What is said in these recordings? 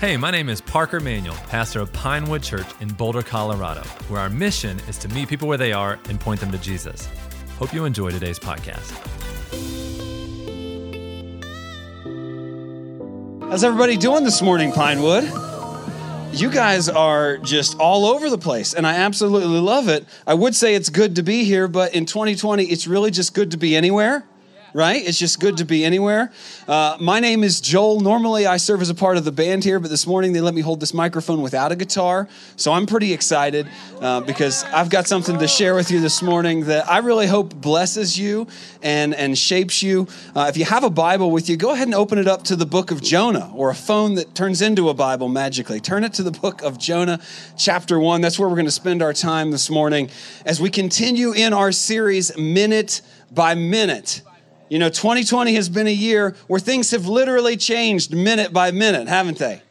Hey, my name is Parker Manuel, pastor of Pinewood Church in Boulder, Colorado, where our mission is to meet people where they are and point them to Jesus. Hope you enjoy today's podcast. How's everybody doing this morning, Pinewood? You guys are just all over the place, and I absolutely love it. I would say it's good to be here, but in 2020, it's really just good to be anywhere right? It's just good to be anywhere. Uh, my name is Joel. Normally, I serve as a part of the band here, but this morning they let me hold this microphone without a guitar. So I'm pretty excited uh, because I've got something to share with you this morning that I really hope blesses you and, and shapes you. Uh, if you have a Bible with you, go ahead and open it up to the book of Jonah or a phone that turns into a Bible magically. Turn it to the book of Jonah, chapter one. That's where we're going to spend our time this morning as we continue in our series, Minute by Minute. You know, 2020 has been a year where things have literally changed minute by minute, haven't they?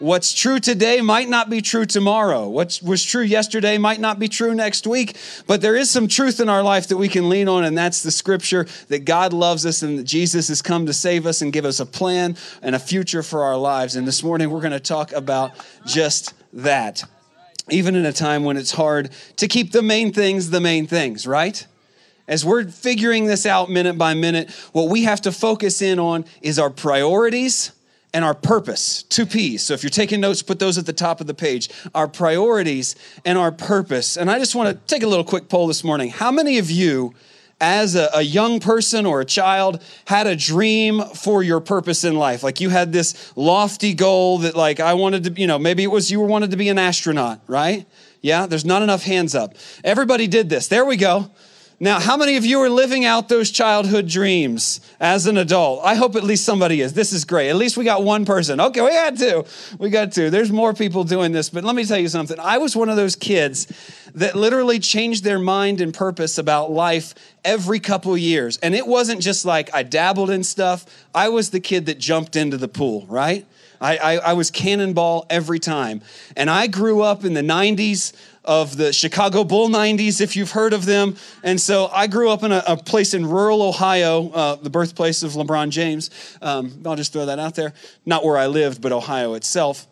What's true today might not be true tomorrow. What was true yesterday might not be true next week. But there is some truth in our life that we can lean on, and that's the scripture that God loves us and that Jesus has come to save us and give us a plan and a future for our lives. And this morning we're going to talk about just that. Even in a time when it's hard to keep the main things the main things, right? As we're figuring this out minute by minute, what we have to focus in on is our priorities and our purpose. Two P's. So if you're taking notes, put those at the top of the page. Our priorities and our purpose. And I just want to take a little quick poll this morning. How many of you, as a, a, young person or a child, had a dream for your purpose in life? Like you had this lofty goal that, like, I wanted to, you know, maybe it was you wanted to be an astronaut, right? Yeah, there's not enough hands up. Everybody did this. There we go. Now, how many of you are living out those childhood dreams as an adult? I hope at least somebody is. This is great. At least we got one person. Okay, we got two. We got two. There's more people doing this, but let me tell you something. I was one of those kids that literally changed their mind and purpose about life every couple years. And it wasn't just like I dabbled in stuff, I was the kid that jumped into the pool, right? I, I, I, was cannonball every time. And I grew up in the 90s of the Chicago Bull 90s, if you've heard of them. And so I grew up in a, a place in rural Ohio, uh, the birthplace of LeBron James. Um, I'll just throw that out there. Not where I lived, but Ohio itself,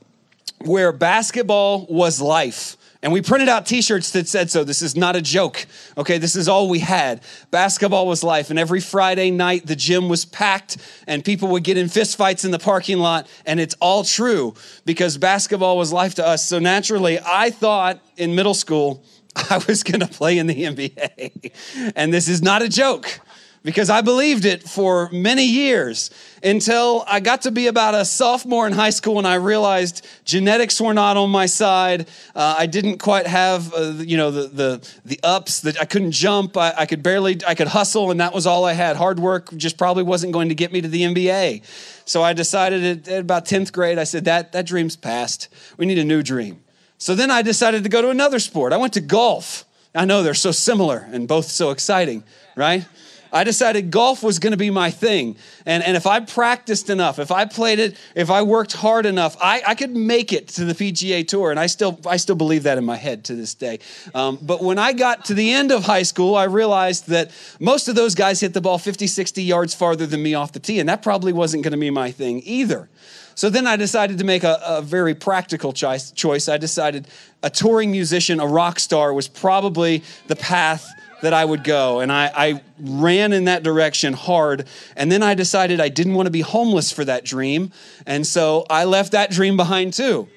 where basketball was life. And we printed out t shirts that said so. This is not a joke. Okay, this is all we had. Basketball was life. And every Friday night, the gym was packed and people would get in fistfights in the parking lot. And it's all true because basketball was life to us. So naturally, I thought in middle school, I was going to play in the NBA. and this is not a joke because I believed it for many years until I got to be about a sophomore in high school and I realized genetics were not on my side. Uh, I didn't quite have, uh, you know, the, the, the ups that I couldn't jump. I, I could barely, I could hustle and that was all I had. Hard work just probably wasn't going to get me to the NBA. So I decided at, at about 10th grade, I said, that, that dream's past. We need a new dream. So then I decided to go to another sport. I went to golf. I know they're so similar and both so exciting, right? I decided golf was going to be my thing. And, and if I practiced enough, if I played it, if I worked hard enough, I, I could make it to the PGA Tour. And I still, I still believe that in my head to this day. Um, but when I got to the end of high school, I realized that most of those guys hit the ball 50, 60 yards farther than me off the tee. And that probably wasn't going to be my thing either. So then I decided to make a, a very practical choice. I decided a touring musician, a rock star, was probably the path that I would go. And I, I, ran in that direction hard. And then I decided I didn't want to be homeless for that dream. And so I left that dream behind too.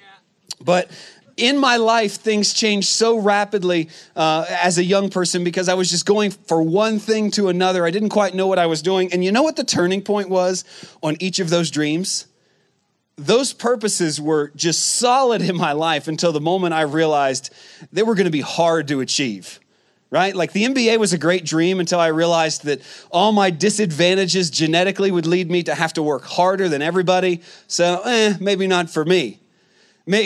But in my life, things changed so rapidly uh, as a young person because I was just going for one thing to another. I didn't quite know what I was doing. And you know what the turning point was on each of those dreams? Those purposes were just solid in my life until the moment I realized they were going to be hard to achieve right? Like the NBA was a great dream until I realized that all my disadvantages genetically would lead me to have to work harder than everybody. So, eh, maybe not for me.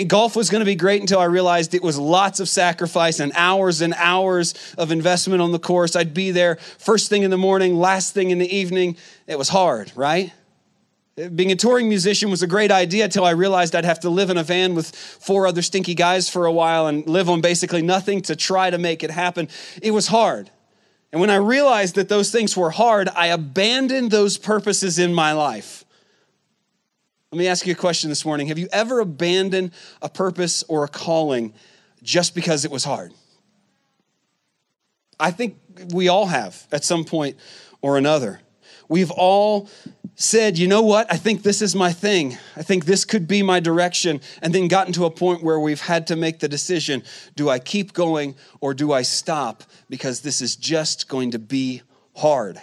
Golf was going to be great until I realized it was lots of sacrifice and hours and hours of investment on the course. I'd be there first thing in the morning, last thing in the evening. It was hard, right? Being a touring musician was a great idea until I realized I'd have to live in a van with four other stinky guys for a while and live on basically nothing to try to make it happen. It was hard. And when I realized that those things were hard, I abandoned those purposes in my life. Let me ask you a question this morning. Have you ever abandoned a purpose or a calling just because it was hard? I think we all have at some point or another. We've all said, you know what, I think this is my thing. I think this could be my direction. And then gotten to a point where we've had to make the decision do I keep going or do I stop? Because this is just going to be hard.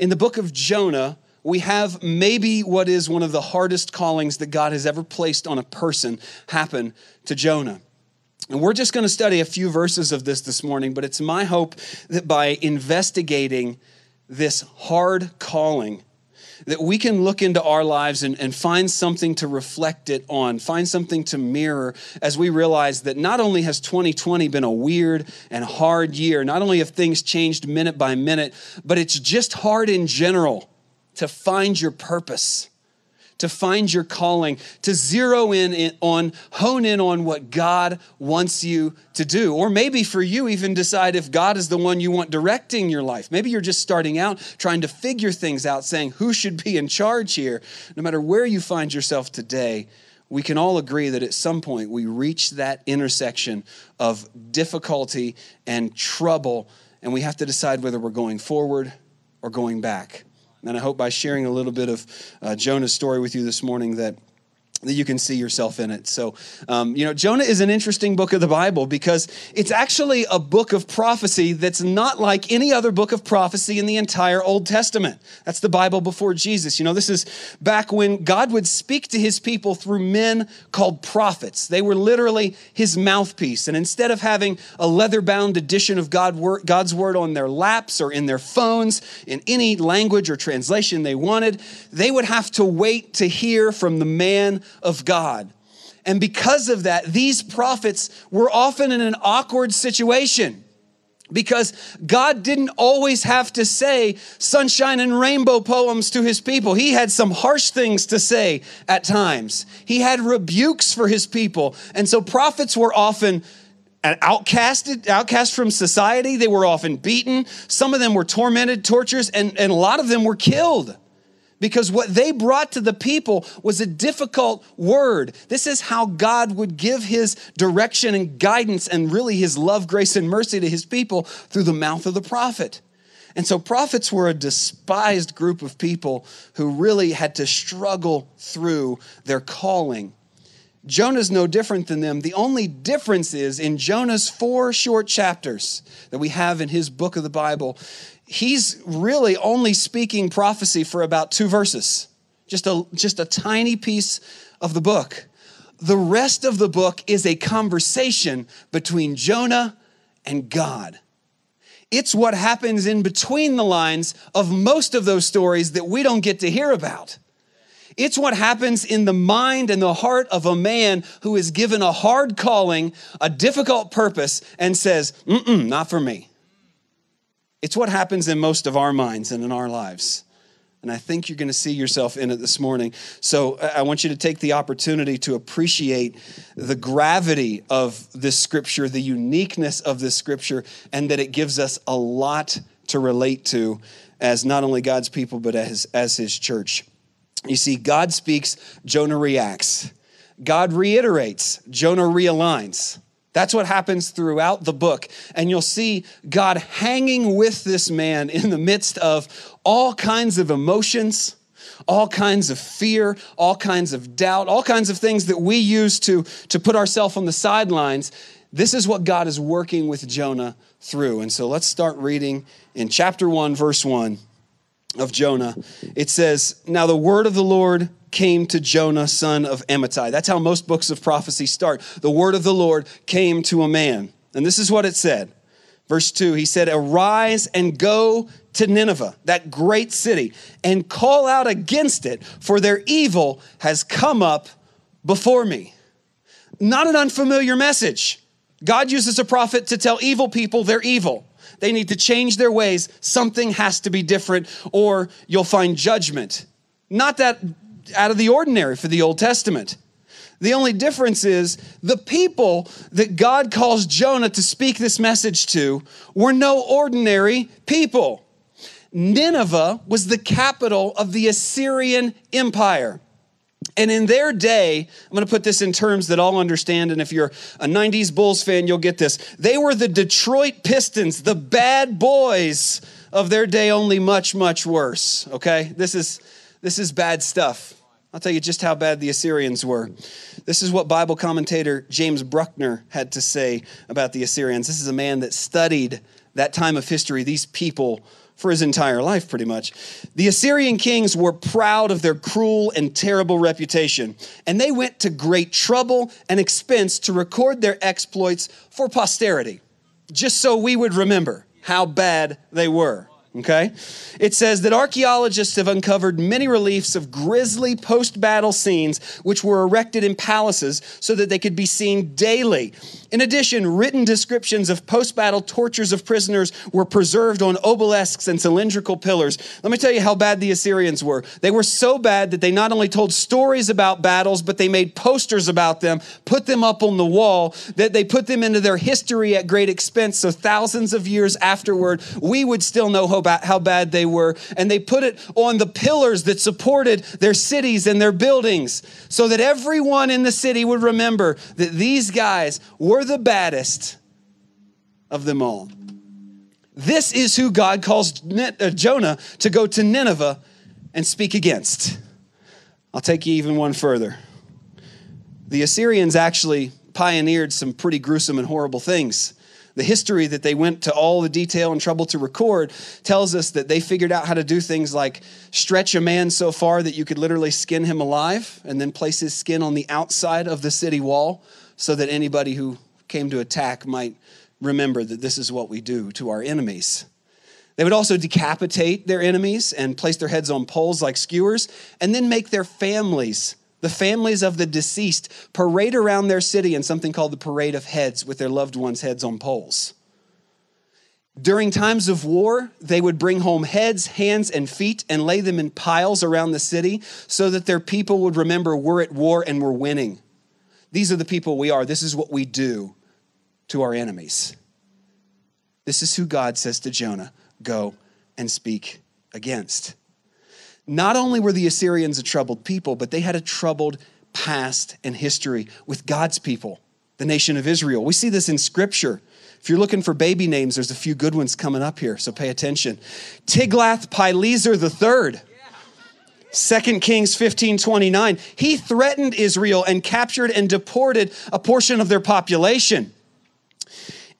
In the book of Jonah, we have maybe what is one of the hardest callings that God has ever placed on a person happen to Jonah. And we're just going to study a few verses of this this morning, but it's my hope that by investigating this hard calling, that we can look into our lives and, and find something to reflect it on, find something to mirror as we realize that not only has 2020 been a weird and hard year, not only have things changed minute by minute, but it's just hard in general to find your purpose to find your calling, to zero in on, hone in on what God wants you to do. Or maybe for you, even decide if God is the one you want directing your life. Maybe you're just starting out trying to figure things out, saying who should be in charge here. No matter where you find yourself today, we can all agree that at some point we reach that intersection of difficulty and trouble, and we have to decide whether we're going forward or going back. And I hope by sharing a little bit of uh, Jonah's story with you this morning that that you can see yourself in it. So, um, you know, Jonah is an interesting book of the Bible because it's actually a book of prophecy that's not like any other book of prophecy in the entire Old Testament. That's the Bible before Jesus. You know, this is back when God would speak to his people through men called prophets. They were literally his mouthpiece. And instead of having a leather bound edition of God, God's word on their laps or in their phones in any language or translation they wanted, they would have to wait to hear from the man of God. And because of that, these prophets were often in an awkward situation because God didn't always have to say sunshine and rainbow poems to his people. He had some harsh things to say at times. He had rebukes for his people. And so prophets were often outcasted, outcast from society. They were often beaten. Some of them were tormented, tortures, and, and a lot of them were killed because what they brought to the people was a difficult word. This is how God would give his direction and guidance and really his love, grace, and mercy to his people through the mouth of the prophet. And so, prophets were a despised group of people who really had to struggle through their calling. Jonah's no different than them. The only difference is in Jonah's four short chapters that we have in his book of the Bible, he's really only speaking prophecy for about two verses, just a, just a tiny piece of the book. The rest of the book is a conversation between Jonah and God. It's what happens in between the lines of most of those stories that we don't get to hear about. It's what happens in the mind and the heart of a man who is given a hard calling, a difficult purpose, and says, Mm-mm, not for me. It's what happens in most of our minds and in our lives. And I think you're going to see yourself in it this morning. So uh, I want you to take the opportunity to appreciate the gravity of this scripture, the uniqueness of this scripture, and that it gives us a lot to relate to as not only God's people, but as, as his church. You see, God speaks, Jonah reacts. God reiterates, Jonah realigns. That's what happens throughout the book. And you'll see God hanging with this man in the midst of all kinds of emotions, all kinds of fear, all kinds of doubt, all kinds of things that we use to, to put ourselves on the sidelines. This is what God is working with Jonah through. And so let's start reading in chapter 1, verse 1 of Jonah. It says, Now the word of the Lord came to Jonah, son of Amittai. That's how most books of prophecy start. The word of the Lord came to a man. And this is what it said. Verse 2, he said, Arise and go to Nineveh, that great city, and call out against it, for their evil has come up before me. Not an unfamiliar message. God uses a prophet to tell evil people they're evil. They need to change their ways. Something has to be different, or you'll find judgment. Not that out of the ordinary for the Old Testament. The only difference is the people that God calls Jonah to speak this message to were no ordinary people. Nineveh was the capital of the Assyrian Empire. And in their day, I'm going to put this in terms that all understand. And if you're a 90s Bulls fan, you'll get this. They were the Detroit Pistons, the bad boys of their day, only much, much worse. Okay? This is, this is bad stuff. I'll tell you just how bad the Assyrians were. This is what Bible commentator James Bruckner had to say about the Assyrians. This is a man that studied that time of history, these people for his entire life, pretty much. The Assyrian kings were proud of their cruel and terrible reputation, and they went to great trouble and expense to record their exploits for posterity, just so we would remember how bad they were okay? It says that archaeologists have uncovered many reliefs of grisly post battle scenes which were erected in palaces so that they could be seen daily. In addition, written descriptions of post battle tortures of prisoners were preserved on obelisks and cylindrical pillars. Let me tell you how bad the Assyrians were. They were so bad that they not only told stories about battles, but they made posters about them, put them up on the wall, that they put them into their history at great expense. So thousands of years afterward, we would still know how bad they were. And they put it on the pillars that supported their cities and their buildings so that everyone in the city would remember that these guys were the baddest of them all. This is who God calls uh, Jonah to go to Nineveh and speak against. I'll take you even one further. The Assyrians actually pioneered some pretty gruesome and horrible things the history that they went to all the detail and trouble to record tells us that they figured out how to do things like stretch a man so far that you could literally skin him alive and then place his skin on the outside of the city wall so that anybody who came to attack might remember that this is what we do to our enemies. They would also decapitate their enemies and place their heads on poles like skewers and then make their families the families of the deceased parade around their city in something called the Parade of Heads with their loved ones' heads on poles. During times of war, they would bring home heads, hands, and feet and lay them in piles around the city so that their people would remember we're at war and we're winning. These are the people we are. This is what we do to our enemies. This is who God says to Jonah go and speak against. Not only were the Assyrians a troubled people, but they had a troubled past and history with God's people, the nation of Israel. We see this in scripture. If you're looking for baby names, there's a few good ones coming up here, so pay attention. Tiglath-Pileser III. 2 Kings 15 29. He threatened Israel and captured and deported a portion of their population.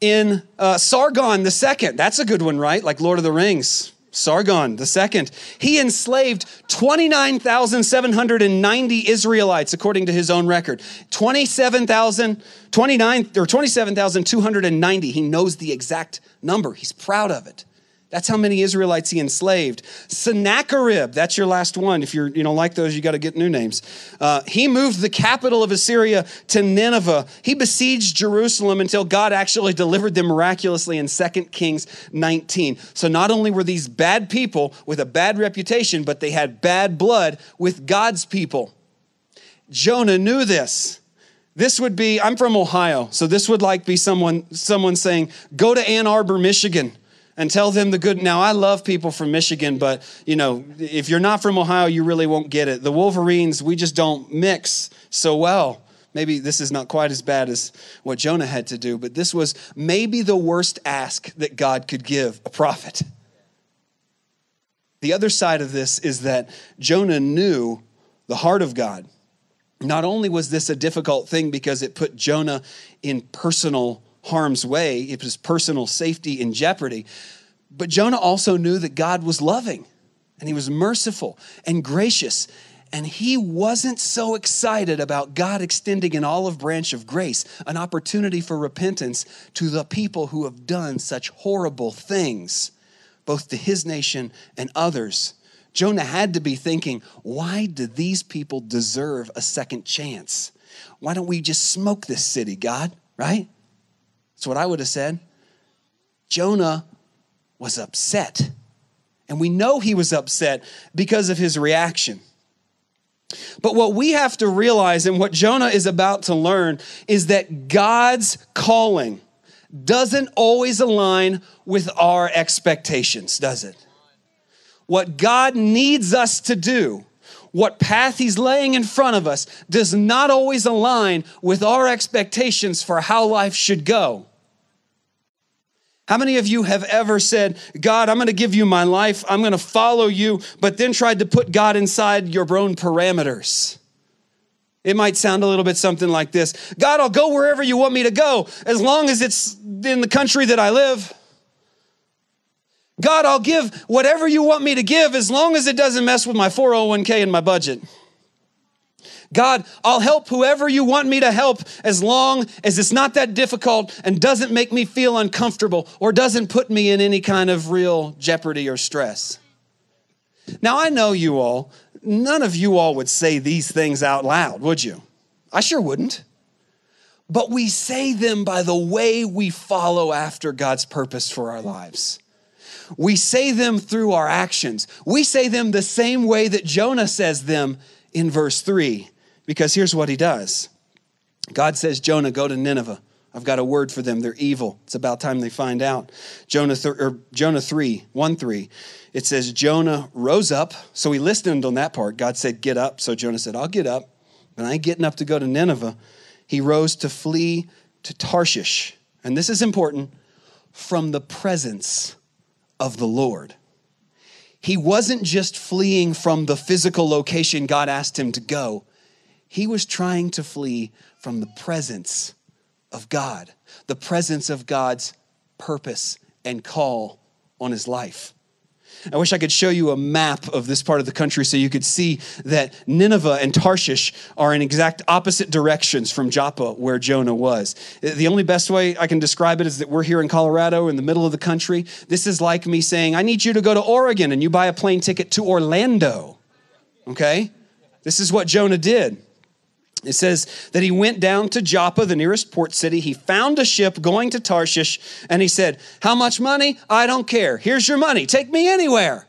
In uh, Sargon II, that's a good one, right? Like Lord of the Rings. Sargon the second, he enslaved 29,790 Israelites according to his own record. 27,000, 29 or 27,290. He knows the exact number. He's proud of it. That's how many Israelites he enslaved. Sennacherib, that's your last one. If you're, you don't like those, you got to get new names. Uh, he moved the capital of Assyria to Nineveh. He besieged Jerusalem until God actually delivered them miraculously in 2 Kings 19. So not only were these bad people with a bad reputation, but they had bad blood with God's people. Jonah knew this. This would be, I'm from Ohio, so this would like be someone, someone saying, go to Ann Arbor, Michigan and tell them the good. Now, I love people from Michigan, but you know, if you're not from Ohio, you really won't get it. The Wolverines, we just don't mix so well. Maybe this is not quite as bad as what Jonah had to do, but this was maybe the worst ask that God could give a prophet. The other side of this is that Jonah knew the heart of God. Not only was this a difficult thing because it put Jonah in personal harm's way, it was personal safety in jeopardy. But Jonah also knew that God was loving and he was merciful and gracious. And he wasn't so excited about God extending an olive branch of grace, an opportunity for repentance to the people who have done such horrible things, both to his nation and others. Jonah had to be thinking, why do these people deserve a second chance? Why don't we just smoke this city, God? Right? That's what I would have said. Jonah was upset. And we know he was upset because of his reaction. But what we have to realize and what Jonah is about to learn is that God's calling doesn't always align with our expectations, does it? What God needs us to do what path he's laying in front of us does not always align with our expectations for how life should go. How many of you have ever said, God, I'm going to give you my life, I'm going to follow you, but then tried to put God inside your own parameters? It might sound a little bit something like this God, I'll go wherever you want me to go as long as it's in the country that I live. God, I'll give whatever you want me to give as long as it doesn't mess with my 401k and my budget. God, I'll help whoever you want me to help as long as it's not that difficult and doesn't make me feel uncomfortable or doesn't put me in any kind of real jeopardy or stress. Now, I know you all, none of you all would say these things out loud, would you? I sure wouldn't. But we say them by the way we follow after God's purpose for our lives. We say them through our actions. We say them the same way that Jonah says them in verse 3, because here's what he does God says, Jonah, go to Nineveh. I've got a word for them. They're evil. It's about time they find out. Jonah, th- or Jonah 3, 1 3, it says, Jonah rose up. So he listened on that part. God said, Get up. So Jonah said, I'll get up, but I ain't getting up to go to Nineveh. He rose to flee to Tarshish. And this is important from the presence of the Lord. He wasn't just fleeing from the physical location God asked him to go, he was trying to flee from the presence of God, the presence of God's purpose and call on his life. I wish I could show you a map of this part of the country so you could see that Nineveh and Tarshish are in exact opposite directions from Joppa, where Jonah was. The only best way I can describe it is that we're here in Colorado in the middle of the country. This is like me saying, I need you to go to Oregon, and you buy a plane ticket to Orlando. Okay? This is what Jonah did. It says that he went down to Joppa, the nearest port city. He found a ship going to Tarshish, and he said, How much money? I don't care. Here's your money. Take me anywhere.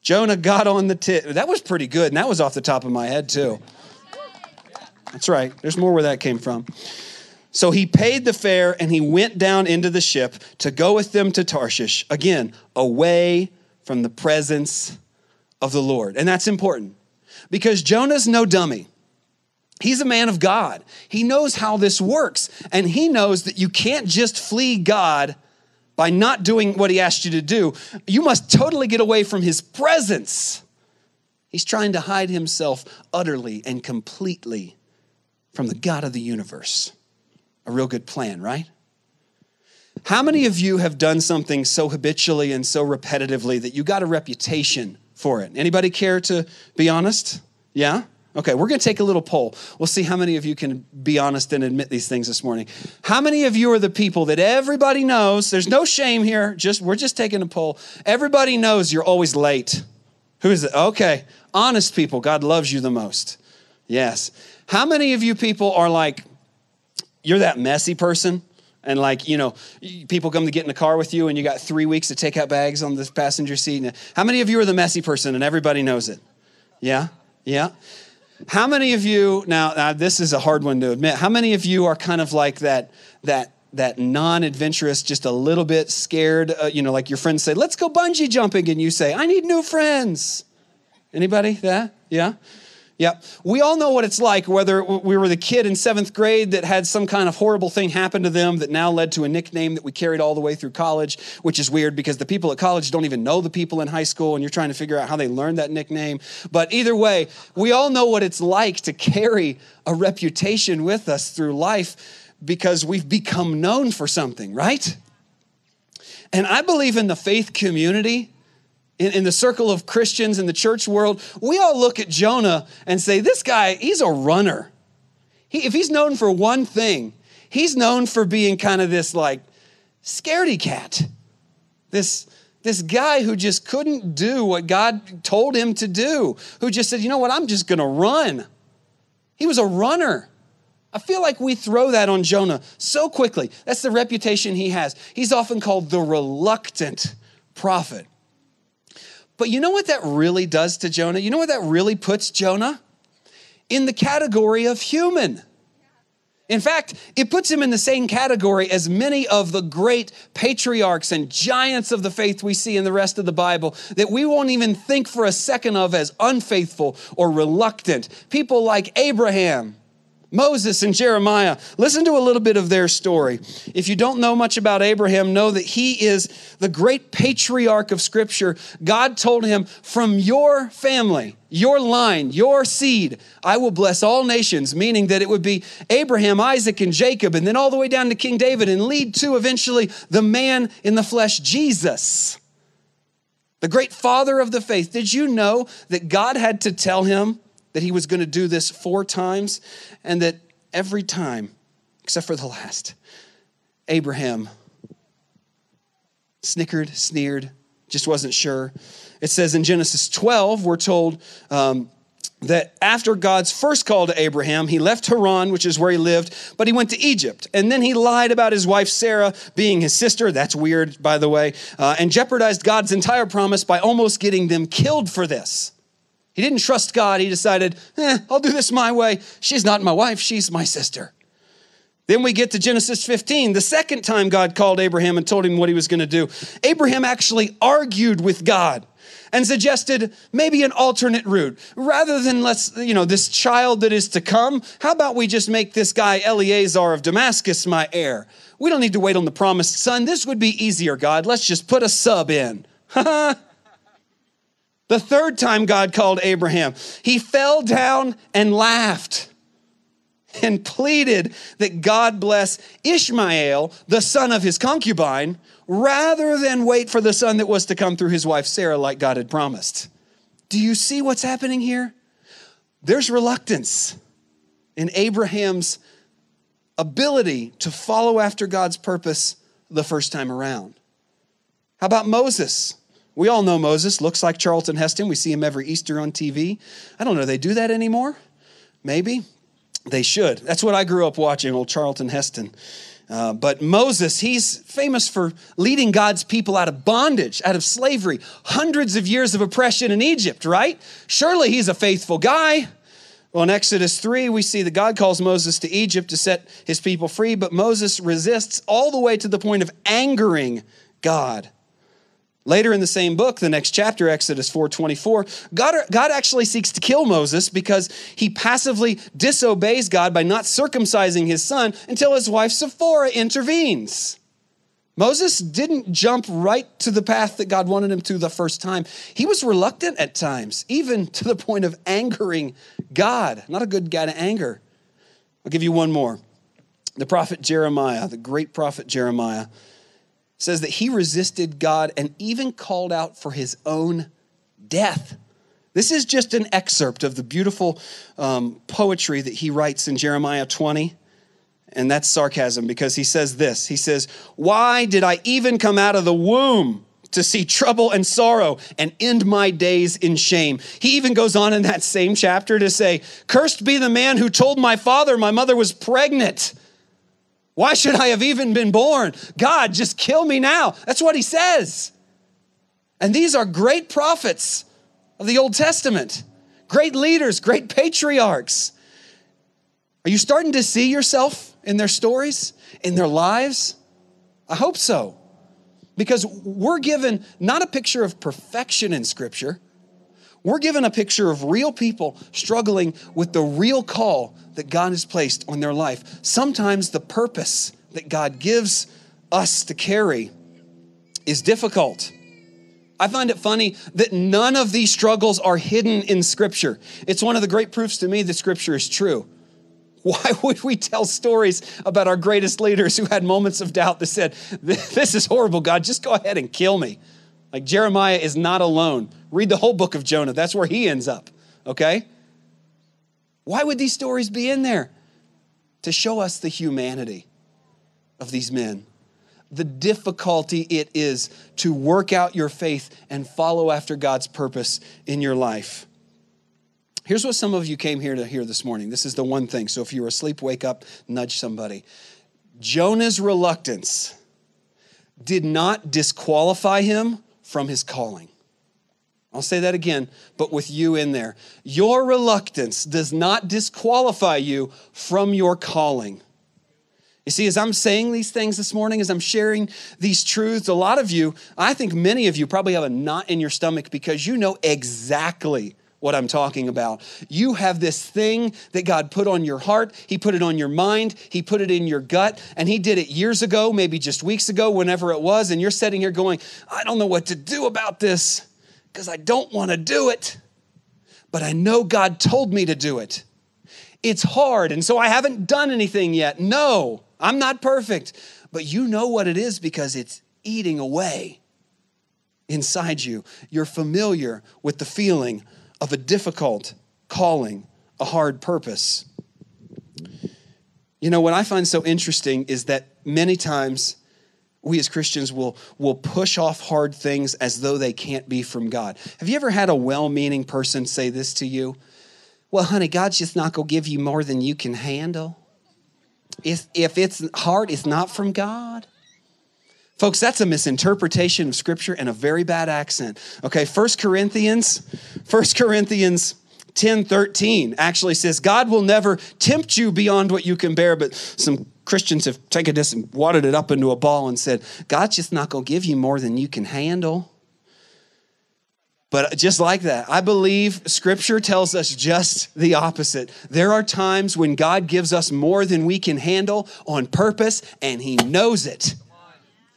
Jonah got on the tit. That was pretty good, and that was off the top of my head, too. That's right. There's more where that came from. So he paid the fare and he went down into the ship to go with them to Tarshish, again, away from the presence of the Lord. And that's important because Jonah's no dummy. He's a man of God. He knows how this works. And he knows that you can't just flee God by not doing what he asked you to do. You must totally get away from his presence. He's trying to hide himself utterly and completely from the God of the universe. A real good plan, right? How many of you have done something so habitually and so repetitively that you got a reputation for it? Anybody care to be honest? Yeah? Okay, we're going to take a little poll. We'll see how many of you can be honest and admit these things this morning. How many of you are the people that everybody knows? There's no shame here. Just we're just taking a poll. Everybody knows you're always late. Who is it? Okay, honest people. God loves you the most. Yes. How many of you people are like you're that messy person? And like, you know, people come to get in the car with you and you got three weeks to take out bags on the passenger seat. How many of you are the messy person and everybody knows it? Yeah? Yeah? How many of you now, now this is a hard one to admit. How many of you are kind of like that that that non-adventurous, just a little bit scared? Uh, you know, like your friends say, "Let's go bungee jumping," and you say, "I need new friends." Anybody? That? Yeah. Yep. We all know what it's like, whether we were the kid in seventh grade that had some kind of horrible thing happen to them that now led to a nickname that we carried all the way through college, which is weird because the people at college don't even know the people in high school and you're trying to figure out how they learned that nickname. But either way, we all know what it's like to carry a reputation with us through life because we've become known for something, right? And I believe in the faith community in, in the circle of Christians in the church world, we all look at Jonah and say, this guy, he's a runner. He, if he's known for one thing, he's known for being kind of this like scaredy cat. This, this guy who just couldn't do what God told him to do, who just said, you know what, I'm just gonna run. He was a runner. I feel like we throw that on Jonah so quickly. That's the reputation he has. He's often called the reluctant prophet. But you know what that really does to Jonah? You know what that really puts Jonah? In the category of human. In fact, it puts him in the same category as many of the great patriarchs and giants of the faith we see in the rest of the Bible that we won't even think for a second of as unfaithful or reluctant. People like Abraham, Moses and Jeremiah. Listen to a little bit of their story. If you don't know much about Abraham, know that he is the great patriarch of Scripture. God told him, From your family, your line, your seed, I will bless all nations, meaning that it would be Abraham, Isaac, and Jacob, and then all the way down to King David, and lead to eventually the man in the flesh, Jesus. The great father of the faith. Did you know that God had to tell him that he was going to do this four times, and that every time, except for the last, Abraham snickered, sneered, just wasn't sure. It says in Genesis 12, we're told um, that after God's first call to Abraham, he left Haran, which is where he lived, but he went to Egypt. And then he lied about his wife Sarah being his sister. That's weird, by the way, uh, and jeopardized God's entire promise by almost getting them killed for this. He didn't trust God. He decided, eh, I'll do this my way. She's not my wife, she's my sister. Then we get to Genesis 15, the second time God called Abraham and told him what he was going to do. Abraham actually argued with God and suggested maybe an alternate route. Rather than let's, you know, this child that is to come, how about we just make this guy Eleazar of Damascus my heir? We don't need to wait on the promised son. This would be easier, God. Let's just put a sub in. The third time God called Abraham, he fell down and laughed and pleaded that God bless Ishmael, the son of his concubine, rather than wait for the son that was to come through his wife Sarah, like God had promised. Do you see what's happening here? There's reluctance in Abraham's ability to follow after God's purpose the first time around. How about Moses? We all know Moses looks like Charlton Heston. We see him every Easter on TV. I don't know, they do that anymore? Maybe. They should. That's what I grew up watching, old Charlton Heston. Uh, but Moses, he's famous for leading God's people out of bondage, out of slavery, hundreds of years of oppression in Egypt, right? Surely he's a faithful guy. Well, in Exodus 3, we see that God calls Moses to Egypt to set his people free, but Moses resists all the way to the point of angering God. Later in the same book, the next chapter, Exodus 4:24, God, God actually seeks to kill Moses because he passively disobeys God by not circumcising his son until his wife Sephora intervenes. Moses didn't jump right to the path that God wanted him to the first time. He was reluctant at times, even to the point of angering God. Not a good guy to anger. I'll give you one more. The prophet Jeremiah, the great prophet Jeremiah says that he resisted God and even called out for his own death. This is just an excerpt of the beautiful um, poetry that he writes in Jeremiah 20. And that's sarcasm because he says this He says, Why did I even come out of the womb? to see trouble and sorrow and end my days in shame. He even goes on in that same chapter to say, Cursed be the man who told my father my mother was pregnant. Why should I have even been born? God, just kill me now. That's what he says. And these are great prophets of the Old Testament, great leaders, great patriarchs. Are you starting to see yourself in their stories, in their lives? I hope so. Because we're given not a picture of perfection in Scripture, we're given a picture of real people struggling with the real call that God has placed on their life. Sometimes the purpose that God gives us to carry is difficult. I find it funny that none of these struggles are hidden in Scripture. It's one of the great proofs to me that Scripture is true. Why would we tell stories about our greatest leaders who had moments of doubt that said, This is horrible, God, just go ahead and kill me? Like Jeremiah is not alone. Read the whole book of Jonah. That's where he ends up, okay? Why would these stories be in there? To show us the humanity of these men, the difficulty it is to work out your faith and follow after God's purpose in your life. Here's what some of you came here to hear this morning. This is the one thing. So if you're asleep, wake up, nudge somebody. Jonah's reluctance did not disqualify him from his calling. I'll say that again, but with you in there. Your reluctance does not disqualify you from your calling. You see, as I'm saying these things this morning, as I'm sharing these truths, a lot of you, I think many of you probably have a knot in your stomach because you know exactly what I'm talking about. You have this thing that God put on your heart, He put it on your mind, He put it in your gut, and He did it years ago, maybe just weeks ago, whenever it was, and you're sitting here going, I don't know what to do about this because I don't want to do it, but I know God told me to do it. It's hard, and so I haven't done anything yet. No, I'm not perfect, but you know what it is because it's eating away inside you. You're familiar with the feeling of a difficult calling, a hard purpose. You know, what I find so interesting is that many times we as Christians will, will push off hard things as though they can't be from God. Have you ever had a well meaning person say this to you? Well, honey, God's just not going to give you more than you can handle. If, if it's hard, it's not from God. Folks, that's a misinterpretation of scripture and a very bad accent. Okay, First Corinthians, First Corinthians 10 13 actually says, God will never tempt you beyond what you can bear. But some Christians have taken this and wadded it up into a ball and said, God's just not going to give you more than you can handle. But just like that, I believe scripture tells us just the opposite. There are times when God gives us more than we can handle on purpose, and He knows it.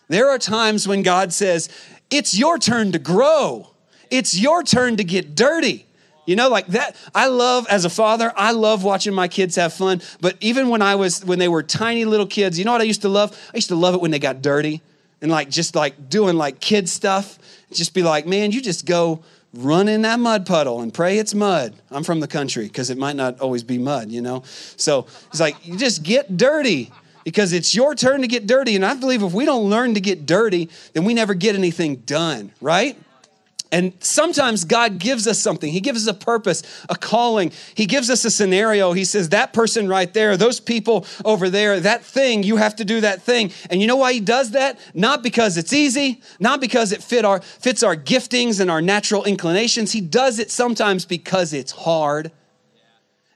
There are times when God says, It's your turn to grow, it's your turn to get dirty. You know, like that. I love, as a father, I love watching my kids have fun. But even when I was, when they were tiny little kids, you know what I used to love? I used to love it when they got dirty and like just like doing like kid stuff. Just be like, man, you just go run in that mud puddle and pray it's mud. I'm from the country because it might not always be mud, you know? So it's like, you just get dirty because it's your turn to get dirty. And I believe if we don't learn to get dirty, then we never get anything done, right? And sometimes God gives us something. He gives us a purpose, a calling. He gives us a scenario. He says, That person right there, those people over there, that thing, you have to do that thing. And you know why He does that? Not because it's easy, not because it fit our, fits our giftings and our natural inclinations. He does it sometimes because it's hard.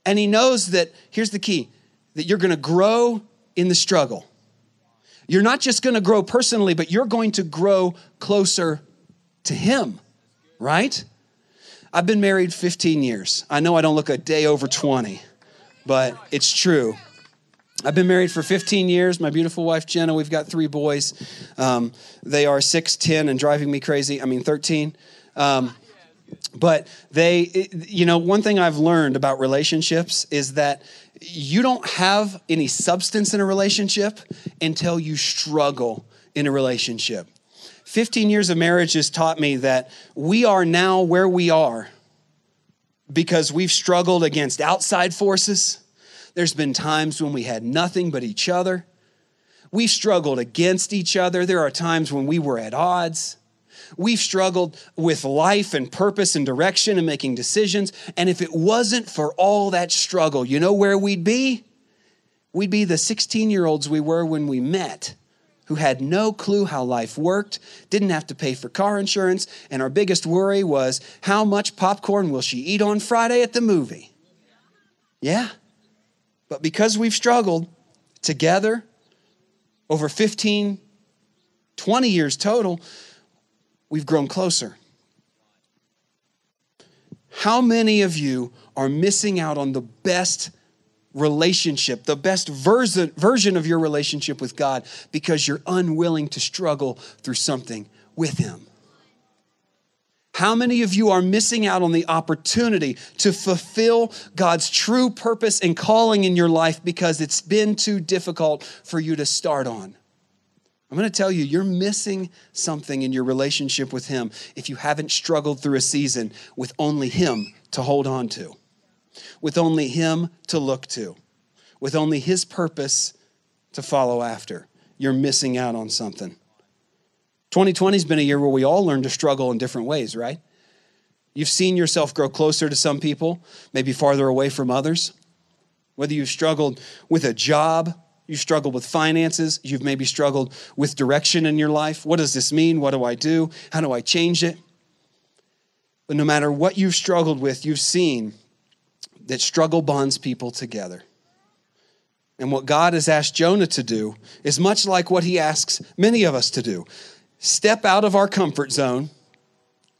And He knows that, here's the key, that you're going to grow in the struggle. You're not just going to grow personally, but you're going to grow closer to Him, right? I've been married 15 years. I know I don't look a day over 20, but it's true. I've been married for 15 years. My beautiful wife, Jenna, we've got three boys. Um, they are 6, 10, and driving me crazy. I mean, 13. Um, but they, you know, one thing I've learned about relationships is that you don't have any substance in a relationship until you struggle in a relationship. 15 years of marriage has taught me that we are now where we are because we've struggled against outside forces. There's been times when we had nothing but each other. We've struggled against each other. There are times when we were at odds. We've struggled with life and purpose and direction and making decisions. And if it wasn't for all that struggle, you know where we'd be? We'd be the 16 year olds we were when we met, who had no clue how life worked, didn't have to pay for car insurance, and our biggest worry was how much popcorn will she eat on Friday at the movie? Yeah. But because we've struggled together over 15, 20 years total, we've grown closer. How many of you are missing out on the best relationship, the best version, version of your relationship with God because you're unwilling to struggle through something with Him? How many of you are missing out on the opportunity to fulfill God's true purpose and calling in your life because it's been too difficult for you to start on? I'm going to tell you, you're missing something in your relationship with Him if you haven't struggled through a season with only Him to hold on to, with only Him to look to, with only His purpose to follow after. You're missing out on something. 2020 has been a year where we all learn to struggle in different ways, right? You've seen yourself grow closer to some people, maybe farther away from others. Whether you've struggled with a job, You've struggled with finances. You've maybe struggled with direction in your life. What does this mean? What do I do? How do I change it? But no matter what you've struggled with, you've seen that struggle bonds people together. And what God has asked Jonah to do is much like what he asks many of us to do step out of our comfort zone,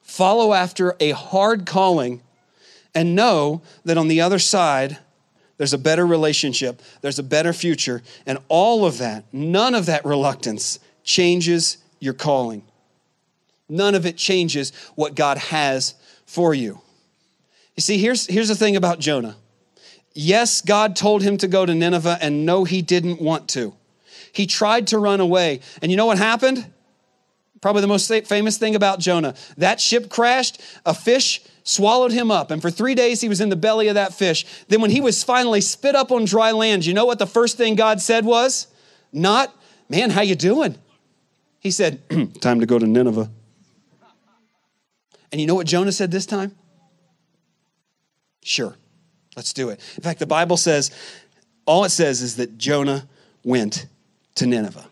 follow after a hard calling, and know that on the other side, there's a better relationship, there's a better future, and all of that, none of that reluctance changes your calling. None of it changes what God has for you. You see, here's, here's the thing about Jonah. Yes, God told him to go to Nineveh, and no, he didn't want to. He tried to run away. And you know what happened? Probably the most famous thing about Jonah. That ship crashed, a fish swallowed him up, and for three days he was in the belly of that fish. Then, when he was finally spit up on dry land, you know what the first thing God said was? Not, man, how you doing? He said, time to go to Nineveh. And you know what Jonah said this time? Sure, let's do it. In fact, the Bible says, all it says is that Jonah went to Nineveh.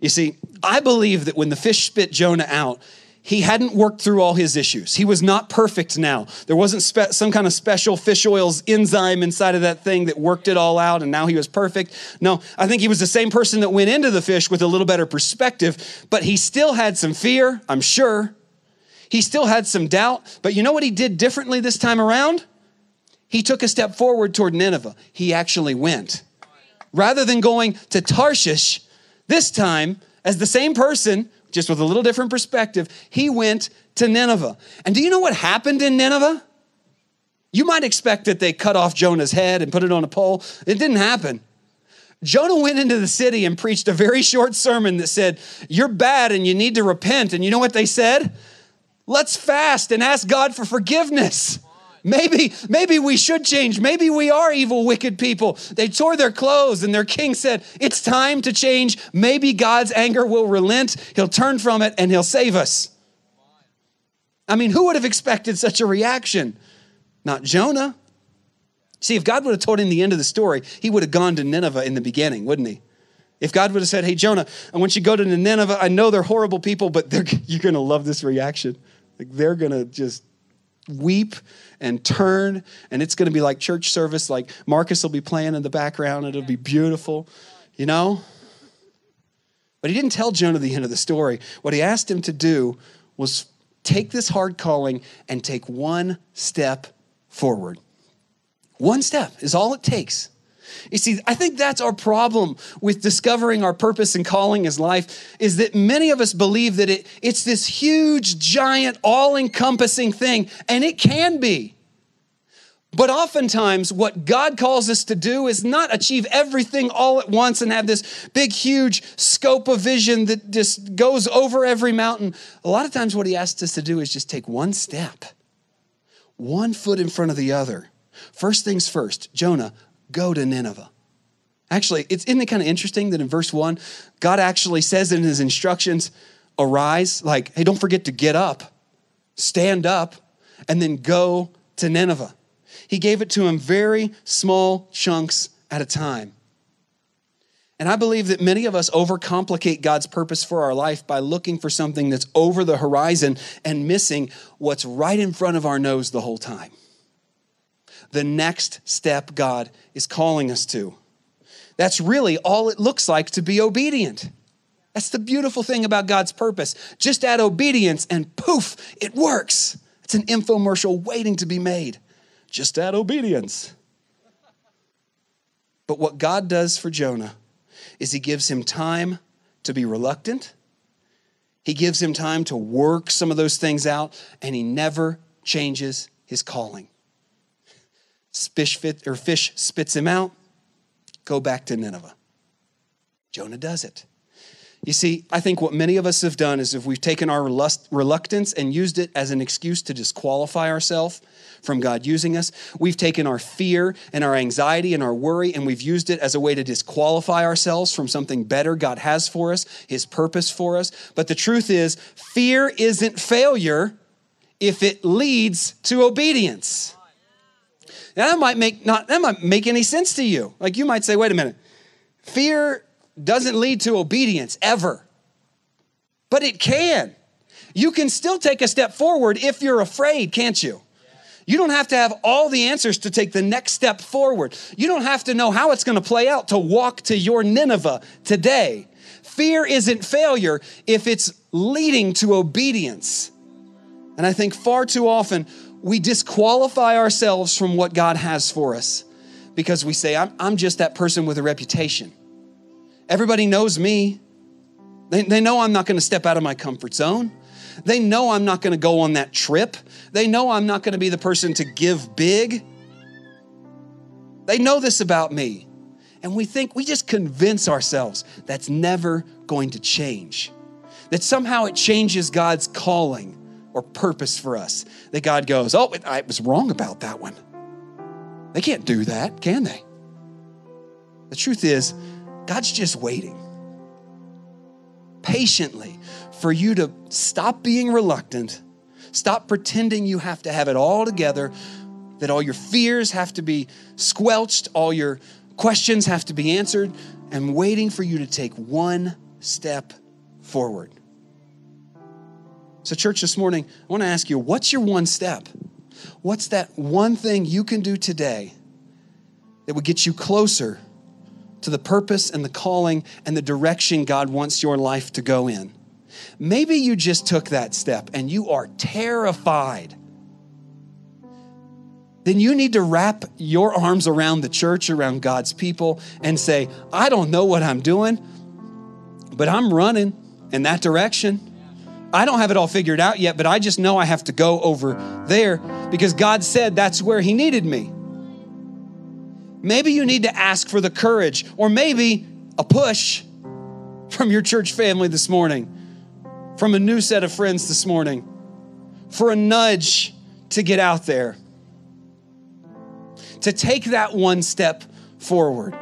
You see, I believe that when the fish spit Jonah out, he hadn't worked through all his issues. He was not perfect now. There wasn't spe- some kind of special fish oil's enzyme inside of that thing that worked it all out and now he was perfect. No, I think he was the same person that went into the fish with a little better perspective, but he still had some fear, I'm sure. He still had some doubt, but you know what he did differently this time around? He took a step forward toward Nineveh. He actually went. Rather than going to Tarshish, this time, as the same person, just with a little different perspective, he went to Nineveh. And do you know what happened in Nineveh? You might expect that they cut off Jonah's head and put it on a pole. It didn't happen. Jonah went into the city and preached a very short sermon that said, You're bad and you need to repent. And you know what they said? Let's fast and ask God for forgiveness. Maybe, maybe we should change. Maybe we are evil, wicked people. They tore their clothes, and their king said, It's time to change. Maybe God's anger will relent. He'll turn from it and he'll save us. I mean, who would have expected such a reaction? Not Jonah. See, if God would have told him the end of the story, he would have gone to Nineveh in the beginning, wouldn't he? If God would have said, Hey, Jonah, I want you to go to Nineveh. I know they're horrible people, but you're going to love this reaction. Like they're going to just weep and turn, and it's going to be like church service. Like Marcus will be playing in the background, and it'll be beautiful, you know? But he didn't tell Jonah the end of the story. What he asked him to do was take this hard calling and take one step forward. One step is all it takes. You see, I think that's our problem with discovering our purpose and calling as life is that many of us believe that it, it's this huge, giant, all encompassing thing, and it can be. But oftentimes, what God calls us to do is not achieve everything all at once and have this big, huge scope of vision that just goes over every mountain. A lot of times, what He asks us to do is just take one step, one foot in front of the other. First things first, Jonah, go to Nineveh. Actually, it's isn't it kind of interesting that in verse one, God actually says in his instructions, arise, like, hey, don't forget to get up, stand up, and then go to Nineveh. He gave it to him very small chunks at a time. And I believe that many of us overcomplicate God's purpose for our life by looking for something that's over the horizon and missing what's right in front of our nose the whole time the next step God is calling us to. That's really all it looks like to be obedient. That's the beautiful thing about God's purpose. Just add obedience and poof, it works. It's an infomercial waiting to be made. Just add obedience. But what God does for Jonah is he gives him time to be reluctant. He gives him time to work some of those things out, and he never changes his calling. Fish, fit, or fish spits him out. Go back to Nineveh. Jonah does it. You see, I think what many of us have done is if we've taken our reluctance and used it as an excuse to disqualify ourselves from God using us, we've taken our fear and our anxiety and our worry and we've used it as a way to disqualify ourselves from something better God has for us, His purpose for us. But the truth is, fear isn't failure if it leads to obedience. Now, that might make not that might make any sense to you. Like you might say, wait a minute, fear doesn't lead to obedience ever. But it can. You can still take a step forward if you're afraid, can't you? You don't have to have all the answers to take the next step forward. You don't have to know how it's going to play out to walk to your Nineveh today. Fear isn't failure if it's leading to obedience. And I think far too often we disqualify ourselves from what God has for us because we say, I'm, I'm just that person with a reputation. Everybody knows me. They, they know I'm not going to step out of my comfort zone. They know I'm not going to go on that trip. They know I'm not going to be the person to give big. They know this about me. And we think, we just convince ourselves that's never going to change. That somehow it changes God's calling or purpose for us. That God goes, oh, I was wrong about that one. They can't do that, can they? The truth is, God's just waiting patiently for you to stop being reluctant, stop pretending you have to have it all together, that all your fears have to be squelched, all your questions have to be answered, and waiting for you to take one step forward. So, church, this morning, I want to ask you what's your one step? What's that one thing you can do today that would get you closer to the purpose and the calling and the direction God wants your life to go in? Maybe you just took that step and you are terrified. Then you need to wrap your arms around the church, around God's people, and say, I don't know what I'm doing, but I'm running in that direction. I don't have it all figured out yet, but I just know I have to go over there because God said that's where He needed me. Maybe you need to ask for the courage or maybe a push from your church family this morning, from a new set of friends this morning, for a nudge to get out there, to take that one step forward.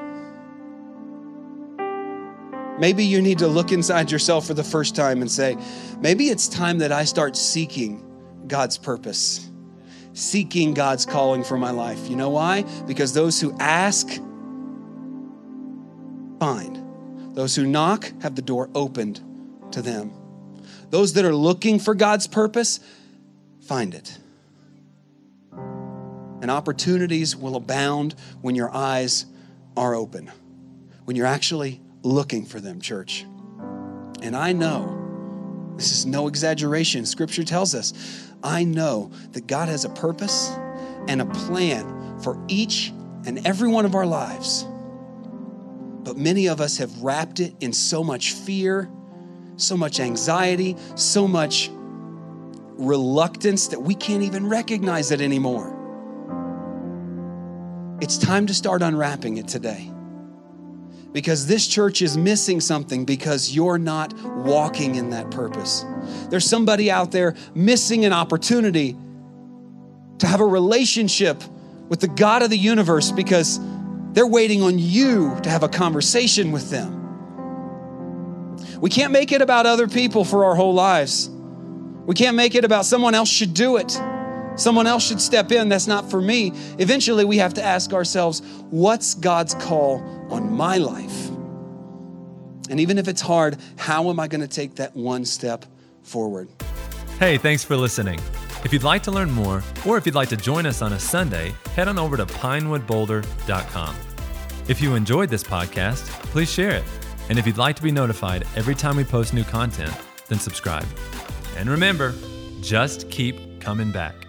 Maybe you need to look inside yourself for the first time and say, maybe it's time that I start seeking God's purpose, seeking God's calling for my life. You know why? Because those who ask, find. Those who knock have the door opened to them. Those that are looking for God's purpose, find it. And opportunities will abound when your eyes are open, when you're actually looking for them, church. And I know, this is no exaggeration, scripture tells us, I know that God has a purpose and a plan for each and every one of our lives. But many of us have wrapped it in so much fear, so much anxiety, so much reluctance that we can't even recognize it anymore. It's time to start unwrapping it today because this church is missing something because you're not walking in that purpose. There's somebody out there missing an opportunity to have a relationship with the God of the universe because they're waiting on you to have a conversation with them. We can't make it about other people for our whole lives. We can't make it about someone else should do it. Someone else should step in. That's not for me. Eventually, we have to ask ourselves, what's God's call on my life? And even if it's hard, how am I going to take that one step forward? Hey, thanks for listening. If you'd like to learn more, or if you'd like to join us on a Sunday, head on over to pinewoodboulder.com. If you enjoyed this podcast, please share it. And if you'd like to be notified every time we post new content, then subscribe. And remember, just keep coming back.